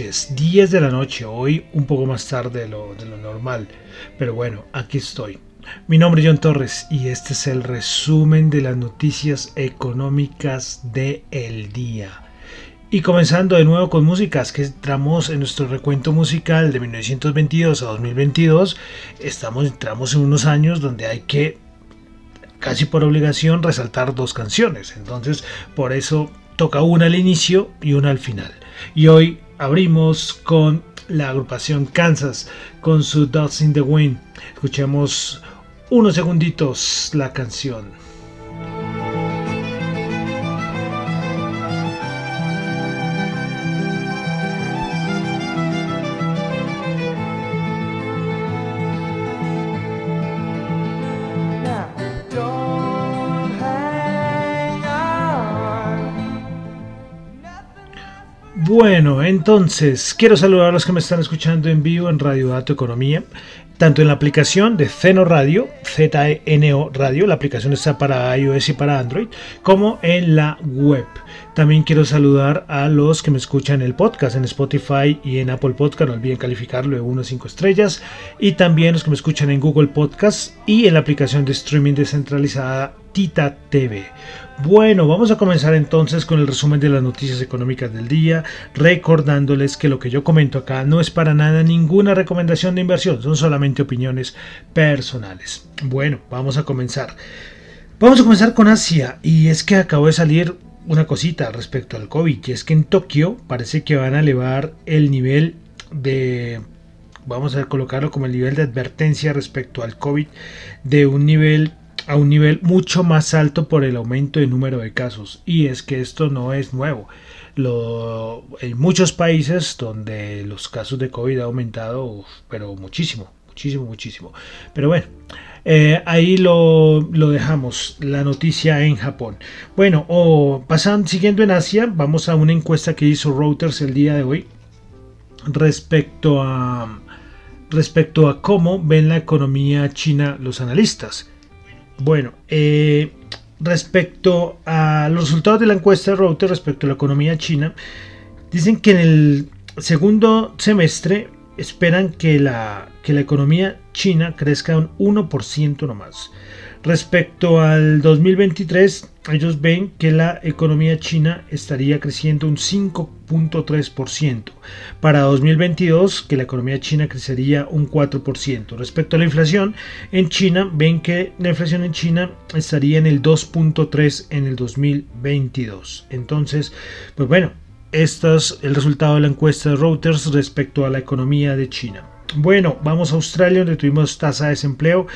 Noches, 10 de la noche, hoy un poco más tarde de lo, normal, pero bueno, aquí estoy. Mi nombre es John Torres y este es el resumen de las noticias económicas del el día. Y comenzando de nuevo con músicas que entramos en nuestro recuento musical de 1922 a 2022, estamos, entramos en unos años donde hay que casi por obligación resaltar dos canciones. Entonces, por eso toca una al inicio y una al final. Y hoy abrimos con la agrupación Kansas con su Dots in the Wind. Escuchemos unos segunditos la canción. Entonces quiero saludar a los que me están escuchando en vivo en Radio Dato Economía, tanto en la aplicación de Zeno Radio, Z-E-N-O Radio, la aplicación está para iOS y para Android, como en la web. También quiero saludar a los que me escuchan en el podcast, en Spotify y en Apple Podcast, no olviden calificarlo de 1 a 5 estrellas, y también los que me escuchan en Google Podcast y en la aplicación de streaming descentralizada Tita TV. Bueno, vamos a comenzar entonces con el resumen de las noticias económicas del día, recordándoles que lo que yo comento acá no es para nada ninguna recomendación de inversión, son solamente opiniones personales. Bueno, vamos a comenzar. Vamos a comenzar con Asia y es que acabo de salir una cosita respecto al COVID y es que en Tokio parece que van a elevar el nivel de vamos a colocarlo como el nivel de advertencia respecto al COVID de un nivel a un nivel mucho más alto por el aumento de número de casos. Y es que esto no es nuevo. En muchos países donde los casos de COVID han aumentado, pero muchísimo, muchísimo, muchísimo. Pero bueno, eh, ahí lo, lo, dejamos, la noticia en Japón. Bueno, siguiendo en Asia, vamos a una encuesta que hizo Reuters el día de hoy respecto a, respecto a cómo ven la economía china los analistas. Bueno, eh, respecto a los resultados de la encuesta de Reuters respecto a la economía china, dicen que en el segundo semestre esperan que la, que la economía china crezca un 1% nomás. Respecto al 2023, ellos ven que la economía china estaría creciendo un 5.3%. Para 2022, que la economía china crecería un 4%. Respecto a la inflación, en China ven que la inflación en China estaría en el 2.3 en el 2022. Entonces, pues bueno, este es el resultado de la encuesta de Reuters respecto a la economía de China. Bueno, vamos a Australia donde tuvimos tasa de desempleo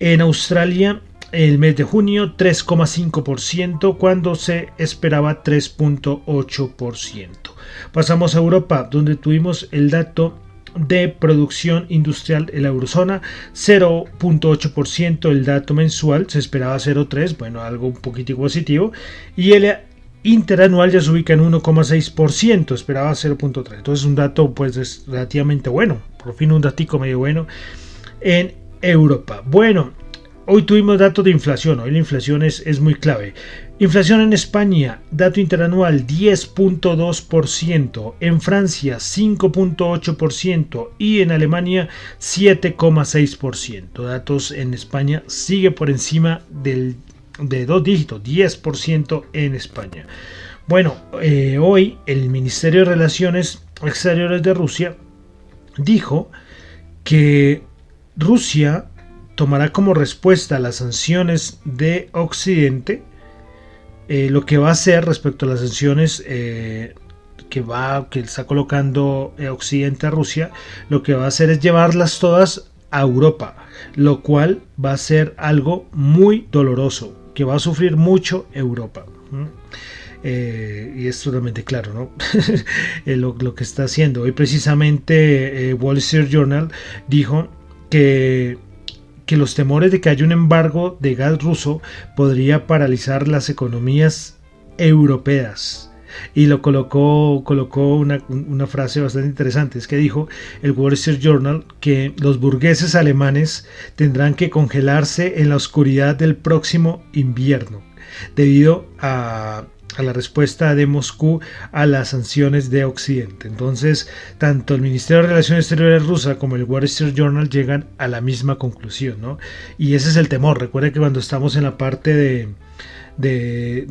en Australia, el mes de junio 3,5% cuando se esperaba 3.8%. Pasamos a Europa, donde tuvimos el dato de producción industrial en la eurozona 0.8% el dato mensual se esperaba 0.3 bueno algo un poquitico positivo y el interanual ya se ubica en 1,6%, esperaba 0.3. Entonces un dato pues relativamente bueno, por fin un datico medio bueno en Europa. Bueno, hoy tuvimos datos de inflación, hoy la inflación es, es muy clave. Inflación en España, dato interanual 10.2%, en Francia 5.8% y en Alemania 7.6%. Datos en España sigue por encima del de dos dígitos, 10% en España. Bueno, eh, hoy el Ministerio de Relaciones Exteriores de Rusia dijo que Rusia tomará como respuesta a las sanciones de Occidente eh, lo que va a hacer respecto a las sanciones eh, que va que está colocando Occidente a Rusia, lo que va a hacer es llevarlas todas a Europa, lo cual va a ser algo muy doloroso que va a sufrir mucho Europa. Eh, y es totalmente claro, ¿no? Eh, lo, que está haciendo. Hoy precisamente eh, Wall Street Journal dijo que, que los temores de que haya un embargo de gas ruso podría paralizar las economías europeas y lo colocó, colocó una, frase bastante interesante, es que dijo el Wall Street Journal que los burgueses alemanes tendrán que congelarse en la oscuridad del próximo invierno debido a, a la respuesta de Moscú a las sanciones de Occidente. Entonces, tanto el Ministerio de Relaciones Exteriores rusa como el Wall Street Journal llegan a la misma conclusión, ¿no? Y ese es el temor. Recuerde que cuando estamos en la parte de, de,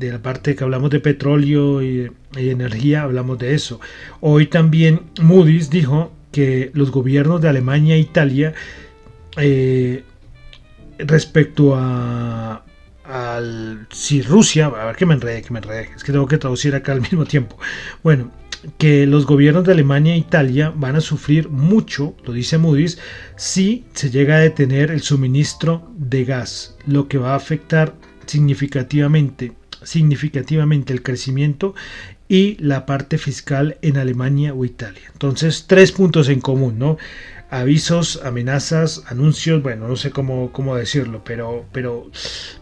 la parte que hablamos de petróleo y, energía, hablamos de eso. Hoy también Moody's dijo que los gobiernos de Alemania e Italia, eh, respecto a, al, si Rusia, a ver que me enrede, que me enrede, es que tengo que traducir acá al mismo tiempo. Bueno, que los gobiernos de Alemania e Italia van a sufrir mucho, lo dice Moody's, si se llega a detener el suministro de gas, lo que va a afectar significativamente, significativamente el crecimiento y la parte fiscal en Alemania o Italia. Entonces, tres puntos en común, ¿no? Avisos, amenazas, anuncios, bueno, no sé cómo, cómo decirlo, pero, pero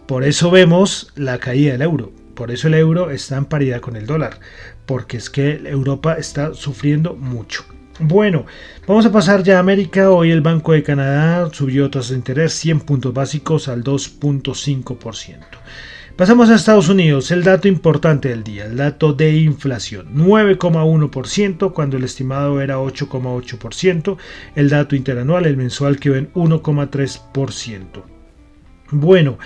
por eso vemos la caída del euro. Por eso el euro está en paridad con el dólar, porque es que Europa está sufriendo mucho. Bueno, vamos a pasar ya a América. Hoy el Banco de Canadá subió tasas de interés 100 puntos básicos al 2.5%. Pasamos a Estados Unidos, el dato importante del día, el dato de inflación, 9,1% cuando el estimado era 8,8%, el dato interanual, el mensual quedó en 1,3%. Bueno,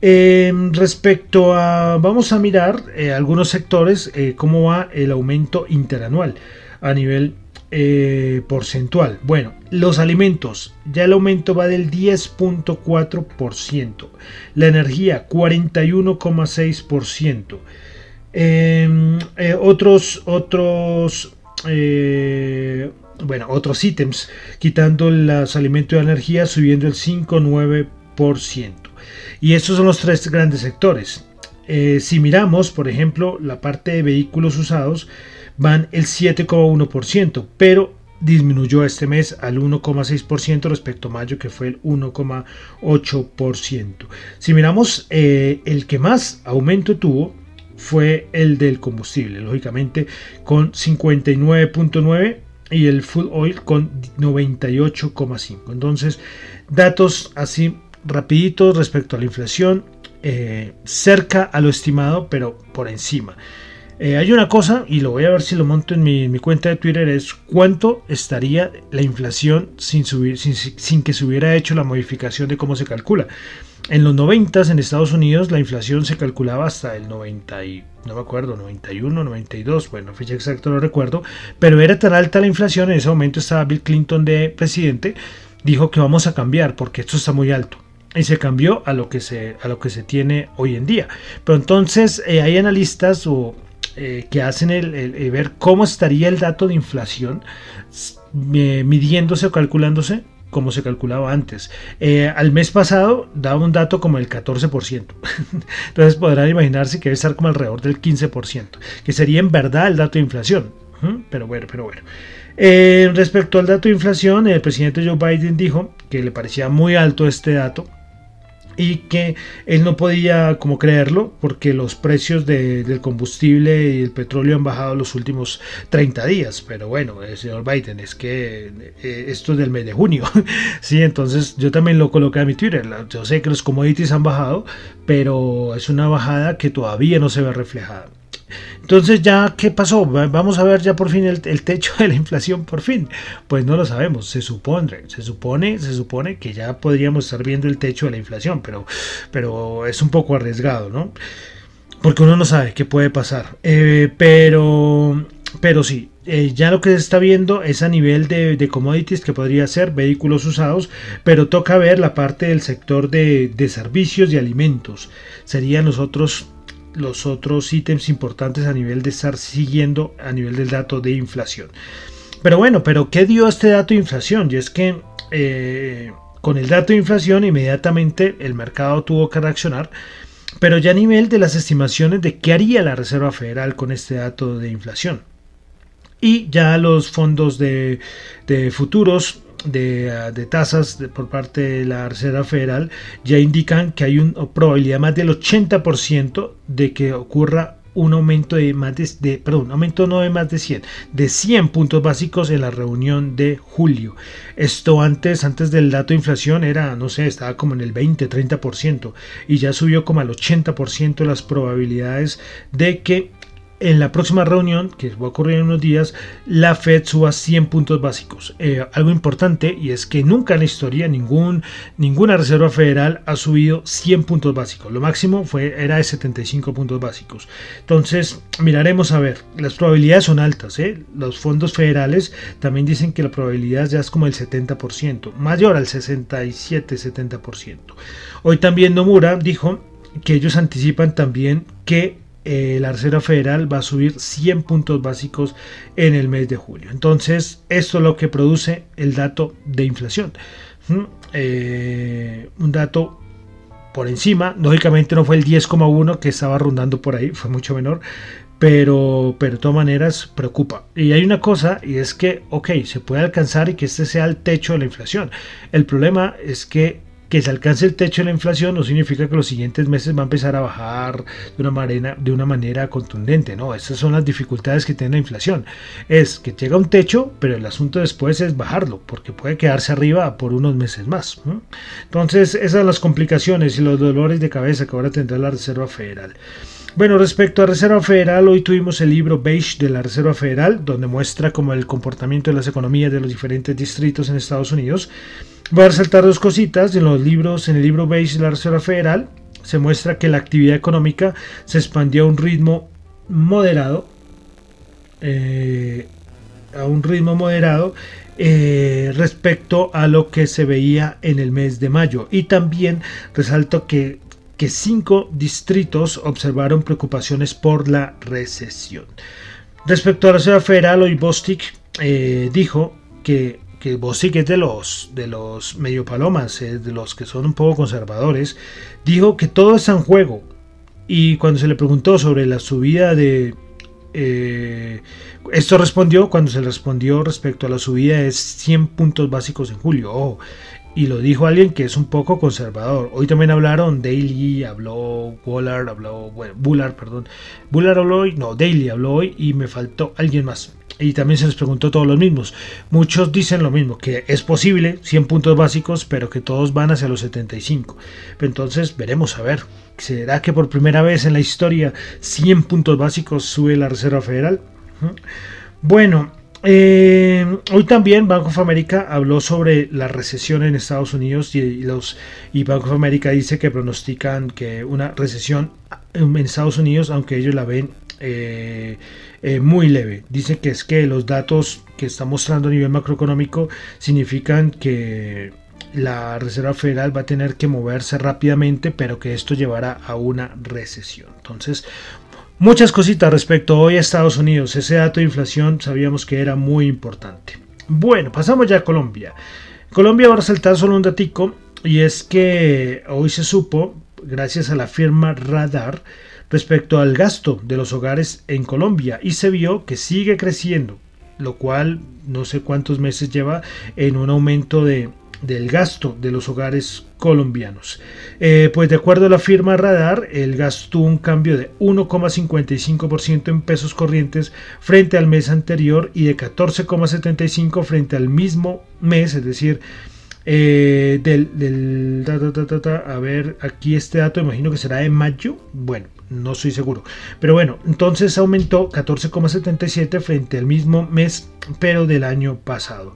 em, respecto a, vamos a mirar eh, algunos sectores, eh, cómo va el aumento interanual a nivel eh, porcentual. Bueno, los alimentos, ya el aumento va del 10.4%. La energía, 41,6%. Em, eh, otros, otros, eh, bueno, otros ítems, quitando los alimentos y la energía, subiendo el 5,9%. Y esos son los tres grandes sectores. si miramos, por ejemplo, la parte de vehículos usados, van el 7,1%, pero disminuyó este mes al 1,6% respecto a mayo que fue el 1,8%. Si miramos eh, el que más aumento tuvo fue el del combustible, lógicamente con 59.9 y el full oil con 98,5. Entonces, datos así rapiditos respecto a la inflación, eh, cerca a lo estimado, pero por encima. Eh, hay una cosa, y lo voy a ver si lo monto en mi, cuenta de Twitter, es cuánto estaría la inflación sin, subir, sin, que se hubiera hecho la modificación de cómo se calcula. En los 90 en Estados Unidos la inflación se calculaba hasta el 90 y, no me acuerdo, 91, 92, bueno, fecha exacta no recuerdo, pero era tan alta la inflación, en ese momento estaba Bill Clinton de presidente, dijo que vamos a cambiar porque esto está muy alto y se cambió a lo que se a lo que se tiene hoy en día pero entonces eh, hay analistas o eh, que hacen el, ver cómo estaría el dato de inflación eh, midiéndose o calculándose como se calculaba antes. Eh, al mes pasado daba un dato como el 14%. Entonces podrán imaginarse que debe estar como alrededor del 15%, que sería en verdad el dato de inflación. Pero bueno, pero bueno. respecto al dato de inflación, el presidente Joe Biden dijo que le parecía muy alto este dato y que él no podía como creerlo porque los precios del combustible y el petróleo han bajado los últimos 30 días. Pero bueno, eh, señor Biden, es que eh, esto es del mes de junio. sí, entonces yo también lo coloqué a mi Twitter. Yo sé que los commodities han bajado, pero es una bajada que todavía no se ve reflejada. Entonces ya, ¿qué pasó? Vamos a ver ya por fin el, techo de la inflación, por fin. Pues no lo sabemos, se supone, se supone, se supone que ya podríamos estar viendo el techo de la inflación, pero, pero es un poco arriesgado, ¿no? Porque uno no sabe qué puede pasar. Eh, pero, pero sí, eh, ya lo que se está viendo es a nivel de, commodities que podría ser vehículos usados, pero toca ver la parte del sector de, de servicios y alimentos. Serían los otros los otros ítems importantes a nivel de estar siguiendo a nivel del dato de inflación. Pero bueno, pero ¿qué dio este dato de inflación? Y es que eh, con el dato de inflación inmediatamente el mercado tuvo que reaccionar, pero ya a nivel de las estimaciones de qué haría la Reserva Federal con este dato de inflación. Y ya los fondos de, de futuros Ah, de, tasas por parte de la Reserva Federal ya indican que hay una probabilidad más del 80% de que ocurra un aumento de más de, perdón, aumento no de más de 100, de 100 puntos básicos en la reunión de julio. Esto antes, antes del dato de inflación era, no sé, estaba como en el 20, 30% y ya subió como al 80% las probabilidades de que en la próxima reunión, que va a ocurrir en unos días, la Fed suba 100 puntos básicos. Eh, algo importante y es que nunca en la historia ningún, ninguna Reserva Federal ha subido 100 puntos básicos. Lo máximo fue, era de 75 puntos básicos. Entonces, miraremos a ver. Las probabilidades son altas. ¿eh? Los fondos federales también dicen que la probabilidad ya es como el 70%, mayor al 67-70%. Hoy también Nomura dijo que ellos anticipan también que eh, la Reserva Federal va a subir 100 puntos básicos en el mes de julio. Entonces, esto es lo que produce el dato de inflación. ¿Mm? Eh, un dato por encima, lógicamente no fue el 10,1 que estaba rondando por ahí, fue mucho menor, pero, pero de todas maneras preocupa. Y hay una cosa, y es que, ok, se puede alcanzar y que este sea el techo de la inflación. El problema es que que se alcance el techo de la inflación no significa que los siguientes meses va a empezar a bajar de una manera, de una manera contundente, ¿no? Esas son las dificultades que tiene la inflación. Es que llega un techo, pero el asunto después es bajarlo, porque puede quedarse arriba por unos meses más. Entonces, esas son las complicaciones y los dolores de cabeza que ahora tendrá la Reserva Federal. Bueno, respecto a Reserva Federal, hoy tuvimos el libro Beige de la Reserva Federal, donde muestra como el comportamiento de las economías de los diferentes distritos en Estados Unidos. Voy a resaltar dos cositas. En los libros, en el libro Beige de la Reserva Federal, se muestra que la actividad económica se expandió a un ritmo moderado. Eh, a un ritmo moderado eh, respecto a lo que se veía en el mes de mayo. Y también resalto que, cinco distritos observaron preocupaciones por la recesión. Respecto a la Reserva Federal, hoy Bostic eh, dijo que que vos sí que es de los, de los medio palomas, eh, de los que son un poco conservadores, dijo que todo está en juego. Y cuando se le preguntó sobre la subida de... Eh, esto respondió, cuando se le respondió respecto a la subida de 100 puntos básicos en julio. Y lo dijo alguien que es un poco conservador. Hoy también hablaron Daily, habló Bullard, habló, bueno, Bullard, perdón. Bullard habló hoy, no, Daily habló hoy y me faltó alguien más y también se les preguntó todos los mismos. Muchos dicen lo mismo, que es posible 100 puntos básicos, pero que todos van hacia los 75. Entonces veremos a ver, ¿será que por primera vez en la historia 100 puntos básicos sube la Reserva Federal? Bueno, eh, hoy también Banco of America habló sobre la recesión en Estados Unidos y, los, y Banco of America dice que pronostican que una recesión en Estados Unidos, aunque ellos la ven eh, eh, muy leve. Dice que es que los datos que está mostrando a nivel macroeconómico significan que la Reserva Federal va a tener que moverse rápidamente, pero que esto llevará a una recesión. Entonces, muchas cositas respecto hoy a Estados Unidos. Ese dato de inflación sabíamos que era muy importante. Bueno, pasamos ya a Colombia. Colombia va a resaltar solo un datico y es que hoy se supo, gracias a la firma Radar, respecto al gasto de los hogares en Colombia y se vio que sigue creciendo, lo cual no sé cuántos meses lleva en un aumento de, del gasto de los hogares colombianos. Eh, pues de acuerdo a la firma Radar, el gasto tuvo un cambio de 1,55% en pesos corrientes frente al mes anterior y de 14,75% frente al mismo mes, es decir, eh, del, a ver, aquí este dato imagino que será de mayo. Bueno, no estoy seguro. Pero bueno, entonces aumentó 14,77 frente al mismo mes, pero del año pasado.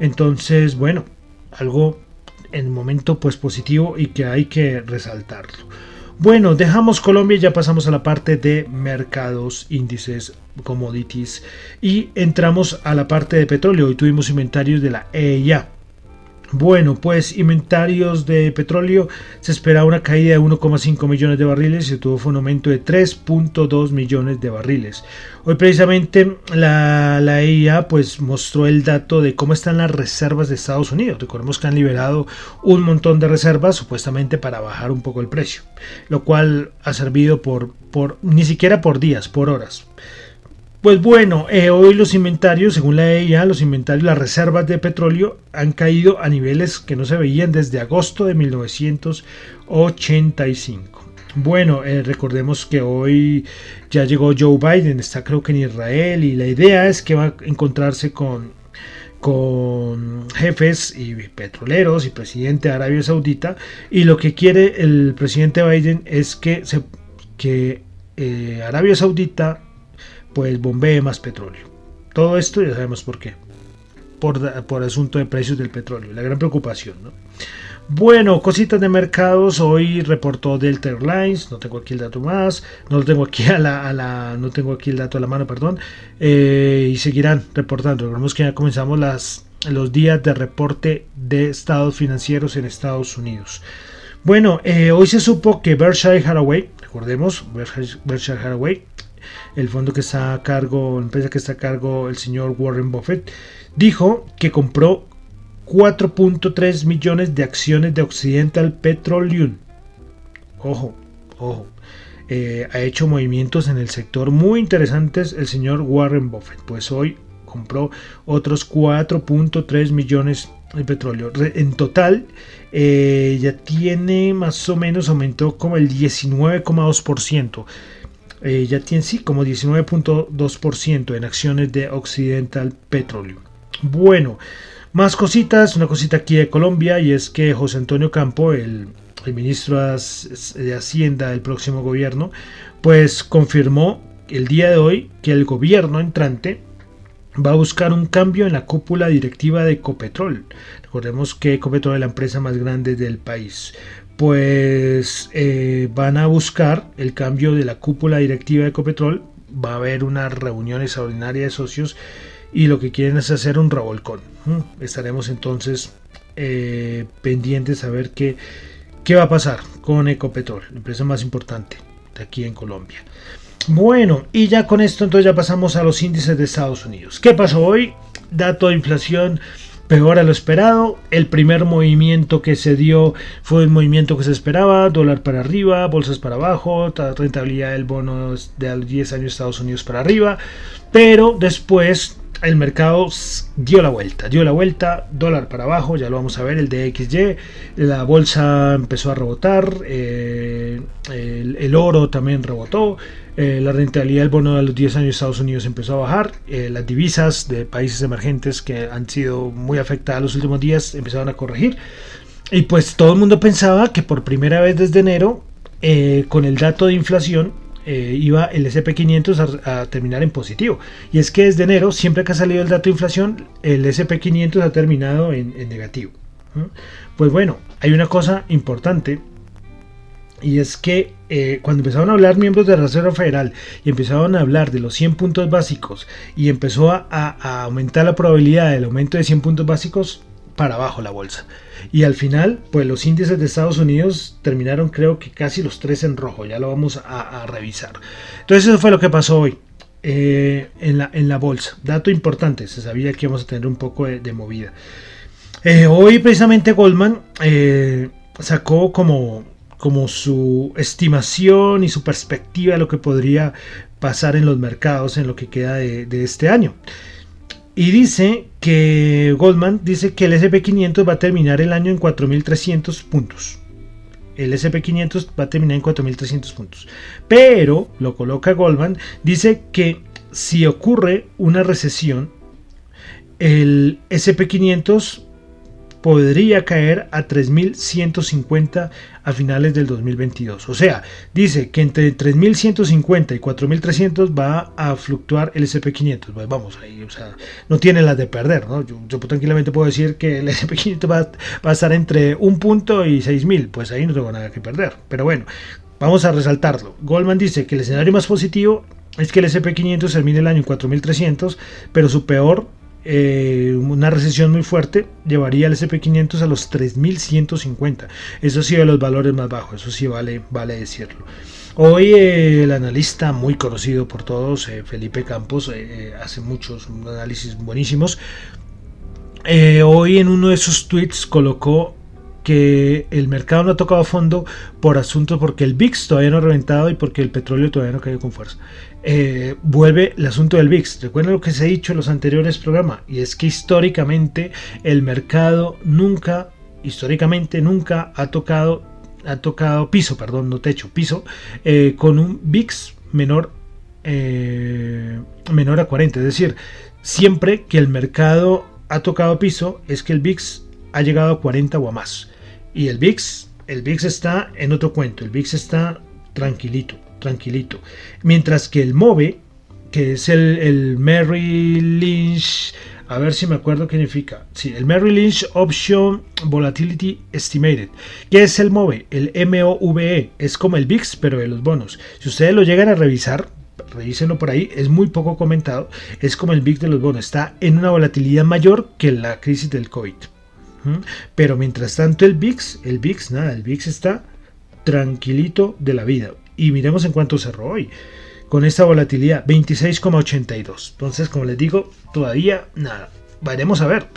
Entonces, bueno, algo en momento pues positivo y que hay que resaltarlo. Bueno, dejamos Colombia y ya pasamos a la parte de mercados, índices, commodities y entramos a la parte de petróleo. Hoy tuvimos inventarios de la EIA. Bueno, pues inventarios de petróleo se espera una caída de 1,5 millones de barriles y tuvo un aumento de 3.2 millones de barriles. Hoy precisamente la, la EIA pues mostró el dato de cómo están las reservas de Estados Unidos. Recordemos que han liberado un montón de reservas supuestamente para bajar un poco el precio, lo cual ha servido por, por ni siquiera por días, por horas. Pues bueno, eh, hoy los inventarios, según la EIA, los inventarios, las reservas de petróleo han caído a niveles que no se veían desde agosto de 1985. Bueno, eh, recordemos que hoy ya llegó Joe Biden, está creo que en Israel y la idea es que va a encontrarse con, con jefes y petroleros y presidente de Arabia Saudita y lo que quiere el presidente Biden es que, que eh, Arabia Saudita pues bombee más petróleo. Todo esto ya sabemos por qué. Por, por asunto de precios del petróleo, la gran preocupación. ¿no? Bueno, cositas de mercados. Hoy reportó Delta Airlines. No tengo aquí el dato más. No lo tengo aquí a la, no tengo aquí el dato a la mano, perdón. Eh, y seguirán reportando. Recordemos que ya comenzamos las, los días de reporte de estados financieros en Estados Unidos. Bueno, eh, hoy se supo que Berkshire Hathaway, recordemos, Berkshire Hathaway el fondo que está a cargo, la empresa que está a cargo el señor Warren Buffett, dijo que compró 4.3 millones de acciones de Occidental Petroleum. Ojo, ojo. Eh, ha hecho movimientos en el sector muy interesantes el señor Warren Buffett. Pues hoy compró otros 4.3 millones de petróleo. En total, eh, ya tiene más o menos, aumentó como el 19,2%. Eh, ya tiene sí como 19.2% en acciones de Occidental Petroleum. Bueno, más cositas, una cosita aquí de Colombia y es que José Antonio Campo, el, ministro de Hacienda del próximo gobierno, pues confirmó el día de hoy que el gobierno entrante va a buscar un cambio en la cúpula directiva de Ecopetrol. Recordemos que Ecopetrol es la empresa más grande del país pues eh, van a buscar el cambio de la cúpula directiva de Ecopetrol. Va a haber una reunión extraordinaria de socios y lo que quieren es hacer un revolcón. Estaremos entonces eh, pendientes a ver qué, qué va a pasar con Ecopetrol, la empresa más importante de aquí en Colombia. Bueno, y ya con esto entonces ya pasamos a los índices de Estados Unidos. ¿Qué pasó hoy? Dato de inflación peor a lo esperado. El primer movimiento que se dio fue el movimiento que se esperaba, dólar para arriba, bolsas para abajo, rentabilidad del bono de 10 años Estados Unidos para arriba, pero después el mercado dio la vuelta, dio la vuelta, dólar para abajo, ya lo vamos a ver, el DXY, la bolsa empezó a rebotar, eh, el, oro también rebotó, eh, la rentabilidad del bono de los 10 años de Estados Unidos empezó a bajar, eh, las divisas de países emergentes que han sido muy afectadas los últimos días empezaron a corregir. Y pues todo el mundo pensaba que por primera vez desde enero, eh, con el dato de inflación, iba el SP500 a, terminar en positivo. Y es que desde enero, siempre que ha salido el dato de inflación, el SP500 ha terminado en, negativo. Pues bueno, hay una cosa importante y es que eh, cuando empezaron a hablar miembros de la Reserva Federal y empezaron a hablar de los 100 puntos básicos y empezó a, aumentar la probabilidad del aumento de 100 puntos básicos, para abajo la bolsa. Y al final, pues los índices de Estados Unidos terminaron creo que casi los tres en rojo, ya lo vamos a, revisar. Entonces eso fue lo que pasó hoy. Eh, en, la, en la bolsa. Dato importante, se sabía que íbamos a tener un poco de, movida. Eh, hoy precisamente Goldman sacó como como su estimación y su perspectiva de lo que podría pasar en los mercados en lo que queda de, este año. Y dice que Goldman dice que el SP500 va a terminar el año en 4.300 puntos. El SP500 va a terminar en 4.300 puntos. Pero, lo coloca Goldman, dice que si ocurre una recesión, el SP500 podría caer a 3.150 a finales del 2022. O sea, dice que entre 3.150 y 4.300 va a fluctuar el SP500. Pues vamos, ahí, o sea, no tiene las de perder, ¿no? Yo, tranquilamente puedo decir que el SP500 va, va, a estar entre un punto y 6.000. Pues ahí no tengo nada que perder. Pero bueno, vamos a resaltarlo. Goldman dice que el escenario más positivo es que el SP500 termine el año en 4.300, pero su peor eh, una recesión muy fuerte llevaría al SP500 a los 3150. Eso sí de los valores más bajos, eso sí vale, vale decirlo. Hoy eh, el analista muy conocido por todos, eh, Felipe Campos, hace muchos análisis buenísimos. hoy en uno de sus tweets colocó que el mercado no ha tocado fondo por asuntos porque el VIX todavía no ha reventado y porque el petróleo todavía no caído con fuerza. Eh, vuelve el asunto del VIX. Recuerden lo que se ha dicho en los anteriores programas y es que históricamente el mercado nunca, históricamente nunca ha tocado, ha tocado piso, perdón, no techo, piso, eh, con un VIX menor, eh, menor a 40. Es decir, siempre que el mercado ha tocado piso es que el VIX ha llegado a 40 o a más. Y el VIX, el VIX está en otro cuento, el VIX está tranquilito, tranquilito. Mientras que el MOVE, que es el, el Merrill Lynch, a ver si me acuerdo qué significa. Sí, el Merrill Lynch Option Volatility Estimated. ¿Qué es el MOVE? El MOVE es como el VIX, pero de los bonos. Si ustedes lo llegan a revisar, revísenlo por ahí, es muy poco comentado. Es como el VIX de los bonos. Está en una volatilidad mayor que la crisis del COVID. Pero mientras tanto el VIX, el VIX, nada, el VIX está tranquilito de la vida. Y miremos en cuánto cerró hoy. Con esta volatilidad, 26,82. Entonces, como les digo, todavía nada. Veremos a ver.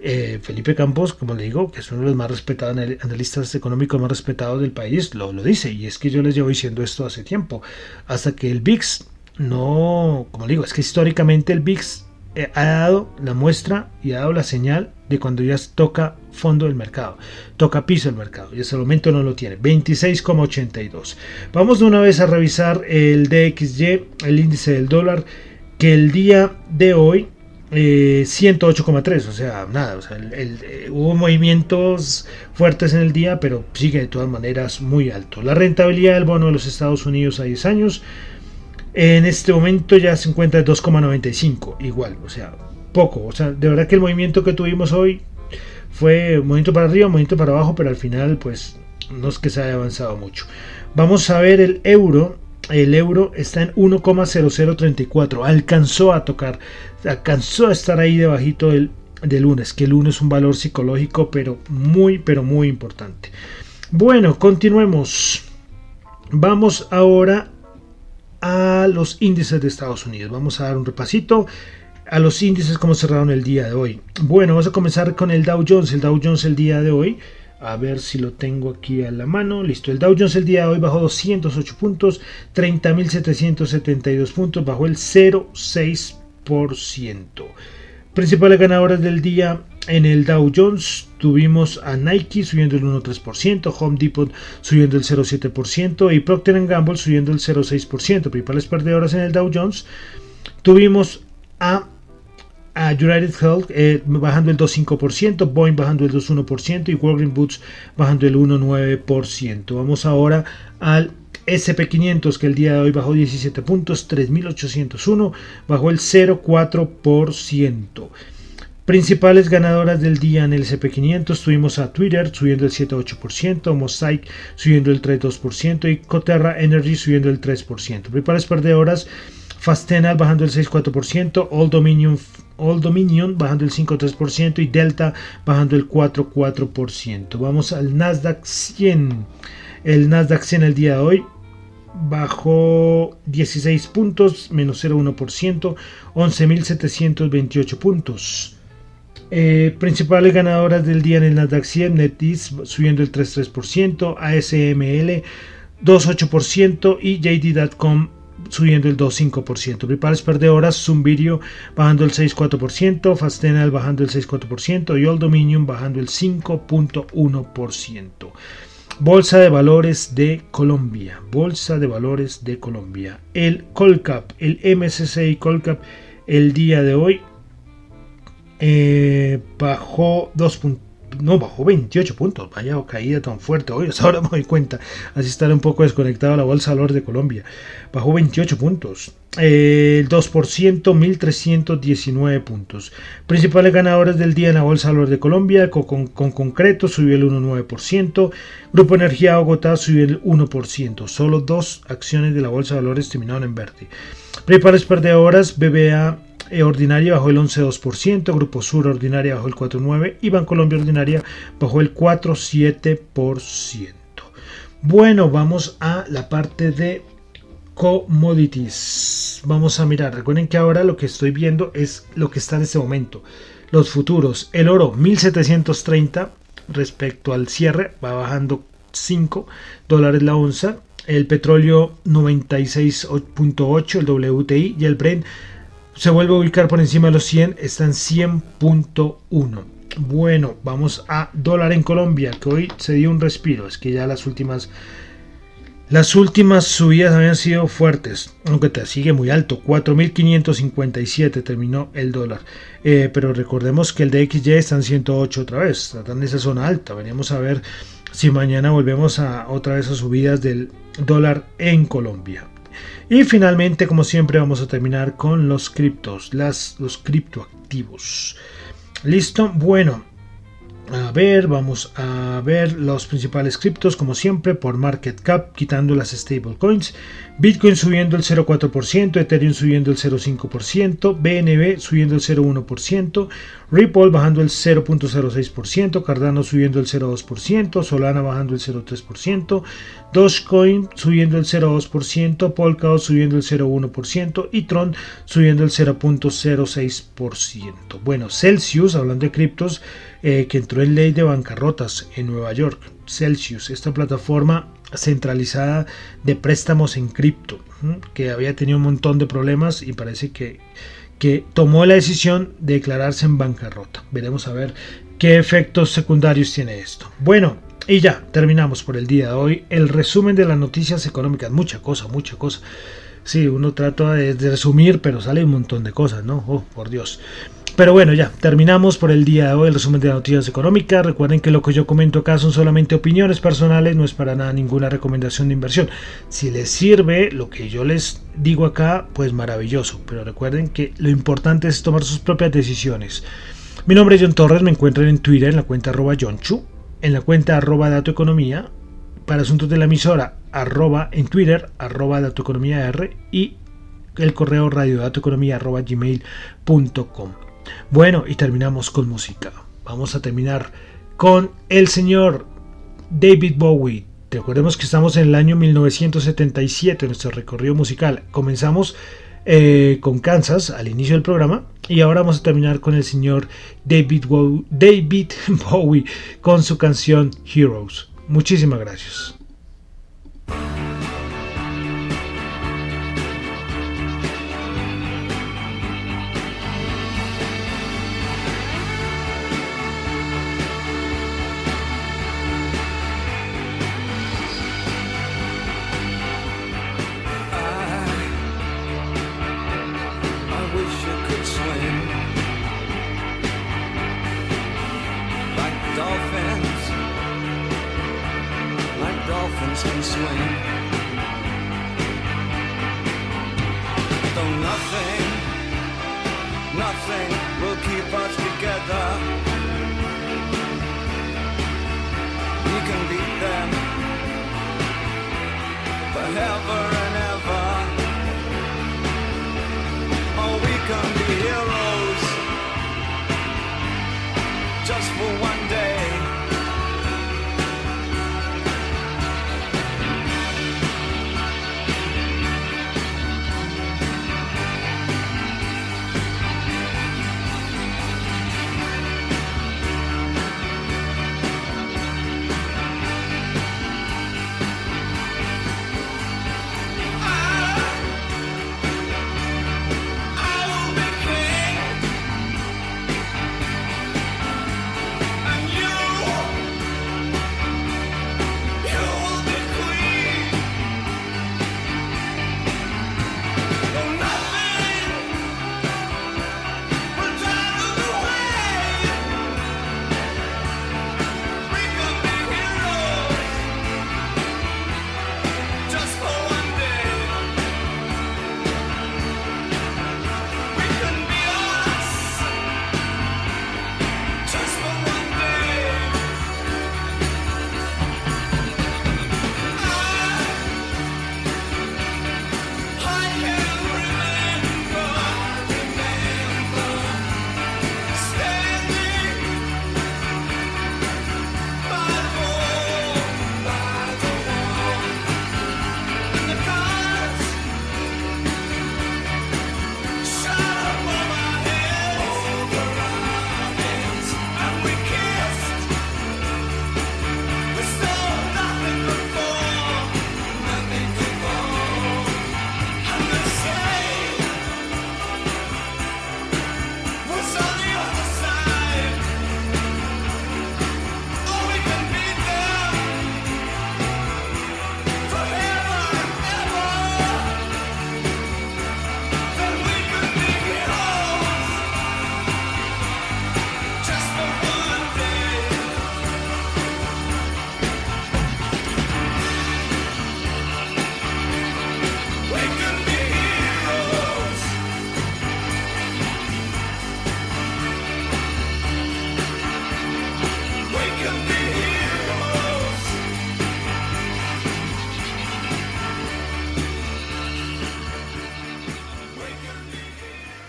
Eh, Felipe Campos, como le digo, que es uno de los más respetados analistas económicos más respetados del país, lo, lo dice. Y es que yo les llevo diciendo esto hace tiempo. Hasta que el VIX no, como digo, es que históricamente el VIX ha dado la muestra y ha dado la señal de cuando ya toca fondo del mercado, toca piso el mercado y hasta el momento no lo tiene, 26,82. Vamos de una vez a revisar el DXY, el índice del dólar, que el día de hoy 108,3, eh, o sea, nada, eh, hubo movimientos fuertes en el día, pero sigue de todas maneras muy alto. La rentabilidad del bono de los Estados Unidos a 10 años en este momento ya se encuentra en 2,95, igual, o sea, poco. O sea, de verdad que el movimiento que tuvimos hoy fue un movimiento para arriba, un movimiento para abajo, pero al final, pues, no es que se haya avanzado mucho. Vamos a ver el euro. El euro está en 1,0034. Alcanzó a tocar, alcanzó a estar ahí debajito del, del lunes, que el lunes es un valor psicológico, pero muy, pero muy importante. Bueno, continuemos. Vamos ahora a los índices de Estados Unidos. Vamos a dar un repasito a los índices como cerraron el día de hoy. Bueno, vamos a comenzar con el Dow Jones. El Dow Jones el día de hoy. A ver si lo tengo aquí a la mano. Listo. El Dow Jones el día de hoy bajó 208 puntos. 30.772 puntos. Bajó el 0,6%. Principales ganadores del día en el Dow Jones tuvimos a Nike subiendo el 1,3%, Home Depot subiendo el 0,7% y Procter Gamble subiendo el 0,6%. Principales perdedoras en el Dow Jones tuvimos a, United Health eh, bajando el 2,5%, Boeing bajando el 2,1% y Walgreens Boots bajando el 1,9%. Vamos ahora al SP500 que el día de hoy bajó 17 puntos, 3.801, bajó el 0,4%. Principales ganadoras del día en el SP500 tuvimos a Twitter subiendo el 7,8%, Mosaic subiendo el 3,2% y Coterra Energy subiendo el 3%. Principales perdedoras Fastenal bajando el 6,4%, All Dominion, All Dominion bajando el 5,3% y Delta bajando el 4,4%. Vamos al Nasdaq 100. El Nasdaq 100 el día de hoy bajó 16 puntos, menos 0,1%, 11.728 puntos. Eh, principales ganadoras del día en el Nasdaq 100, NetEase subiendo el 3,3%, ASML 2,8% y JD.com subiendo el 2,5%. Principales perdedoras, Zumbirio bajando el 6,4%, Fastenal bajando el 6,4% y Old Dominion bajando el 5,1%. Bolsa de Valores de Colombia. Bolsa de Valores de Colombia. El Colcap, el MSCI Colcap, el día de hoy eh, bajó 2 no, bajó 28 puntos. Vaya caída tan fuerte hoy. Ahora me doy cuenta. Así está un poco desconectado la bolsa de valores de Colombia. Bajó 28 puntos. el 2%, 1.319 puntos. Principales ganadores del día en la bolsa de valores de Colombia. Con, concreto subió el 1,9%. Grupo Energía Bogotá subió el 1%. Solo dos acciones de la bolsa de valores terminaron en verde. Principales perdedoras. BBA e ordinaria bajó el 11,2%, Grupo Sur ordinaria bajó el 4,9% y Bancolombia ordinaria bajó el 4,7%. Bueno, vamos a la parte de commodities. Vamos a mirar, recuerden que ahora lo que estoy viendo es lo que está en este momento. Los futuros, el oro 1730 respecto al cierre va bajando 5 dólares la onza. El petróleo 96.8, el WTI y el Brent se vuelve a ubicar por encima de los 100, está en 100.1. Bueno, vamos a dólar en Colombia, que hoy se dio un respiro, es que ya las últimas las últimas subidas habían sido fuertes, aunque te sigue muy alto, 4.557 terminó el dólar. Eh, pero recordemos que el DXY está en 108 otra vez, está en esa zona alta. Veníamos a ver si mañana volvemos a otra vez a subidas del dólar en Colombia. Y finalmente, como siempre, vamos a terminar con los criptos, las, los criptoactivos. ¿Listo? Bueno, a ver, vamos a ver los principales criptos, como siempre, por market cap, quitando las stablecoins. Bitcoin subiendo el 0,4%, Ethereum subiendo el 0,5%, BNB subiendo el 0,1%, Ripple bajando el 0.06%, Cardano subiendo el 0.2%, Solana bajando el 0.3%, Dogecoin subiendo el 0.2%, Polkadot subiendo el 0.1% y Tron subiendo el 0.06%. Bueno, Celsius, hablando de criptos, eh, que entró en ley de bancarrotas en Nueva York. Celsius, esta plataforma centralizada de préstamos en cripto, que había tenido un montón de problemas y parece que, que tomó la decisión de declararse en bancarrota. Veremos a ver qué efectos secundarios tiene esto. Bueno, y ya, terminamos por el día de hoy. El resumen de las noticias económicas, mucha cosa, mucha cosa. Sí, uno trata de, resumir, pero sale un montón de cosas, ¿no? Oh, por Dios. Pero bueno, ya, terminamos por el día de hoy el resumen de noticias económicas. Recuerden que lo que yo comento acá son solamente opiniones personales, no es para nada ninguna recomendación de inversión. Si les sirve lo que yo les digo acá, pues maravilloso. Pero recuerden que lo importante es tomar sus propias decisiones. Mi nombre es John Torres, me encuentran en Twitter en la cuenta arroba Chu, en la cuenta arroba Dato Economía, para asuntos de la emisora arroba en Twitter arroba Dato Economía R y el correo radiodatoeconomía arroba gmail.com. Bueno, y terminamos con música. Vamos a terminar con el señor David Bowie. Recordemos que estamos en el año 1977, nuestro recorrido musical. Comenzamos eh, con Kansas al inicio del programa y ahora vamos a terminar con el señor David Bowie con su canción Heroes. Muchísimas gracias. nothing, nothing will keep us together. We can them forever and ever. Oh, we can be heroes just for one.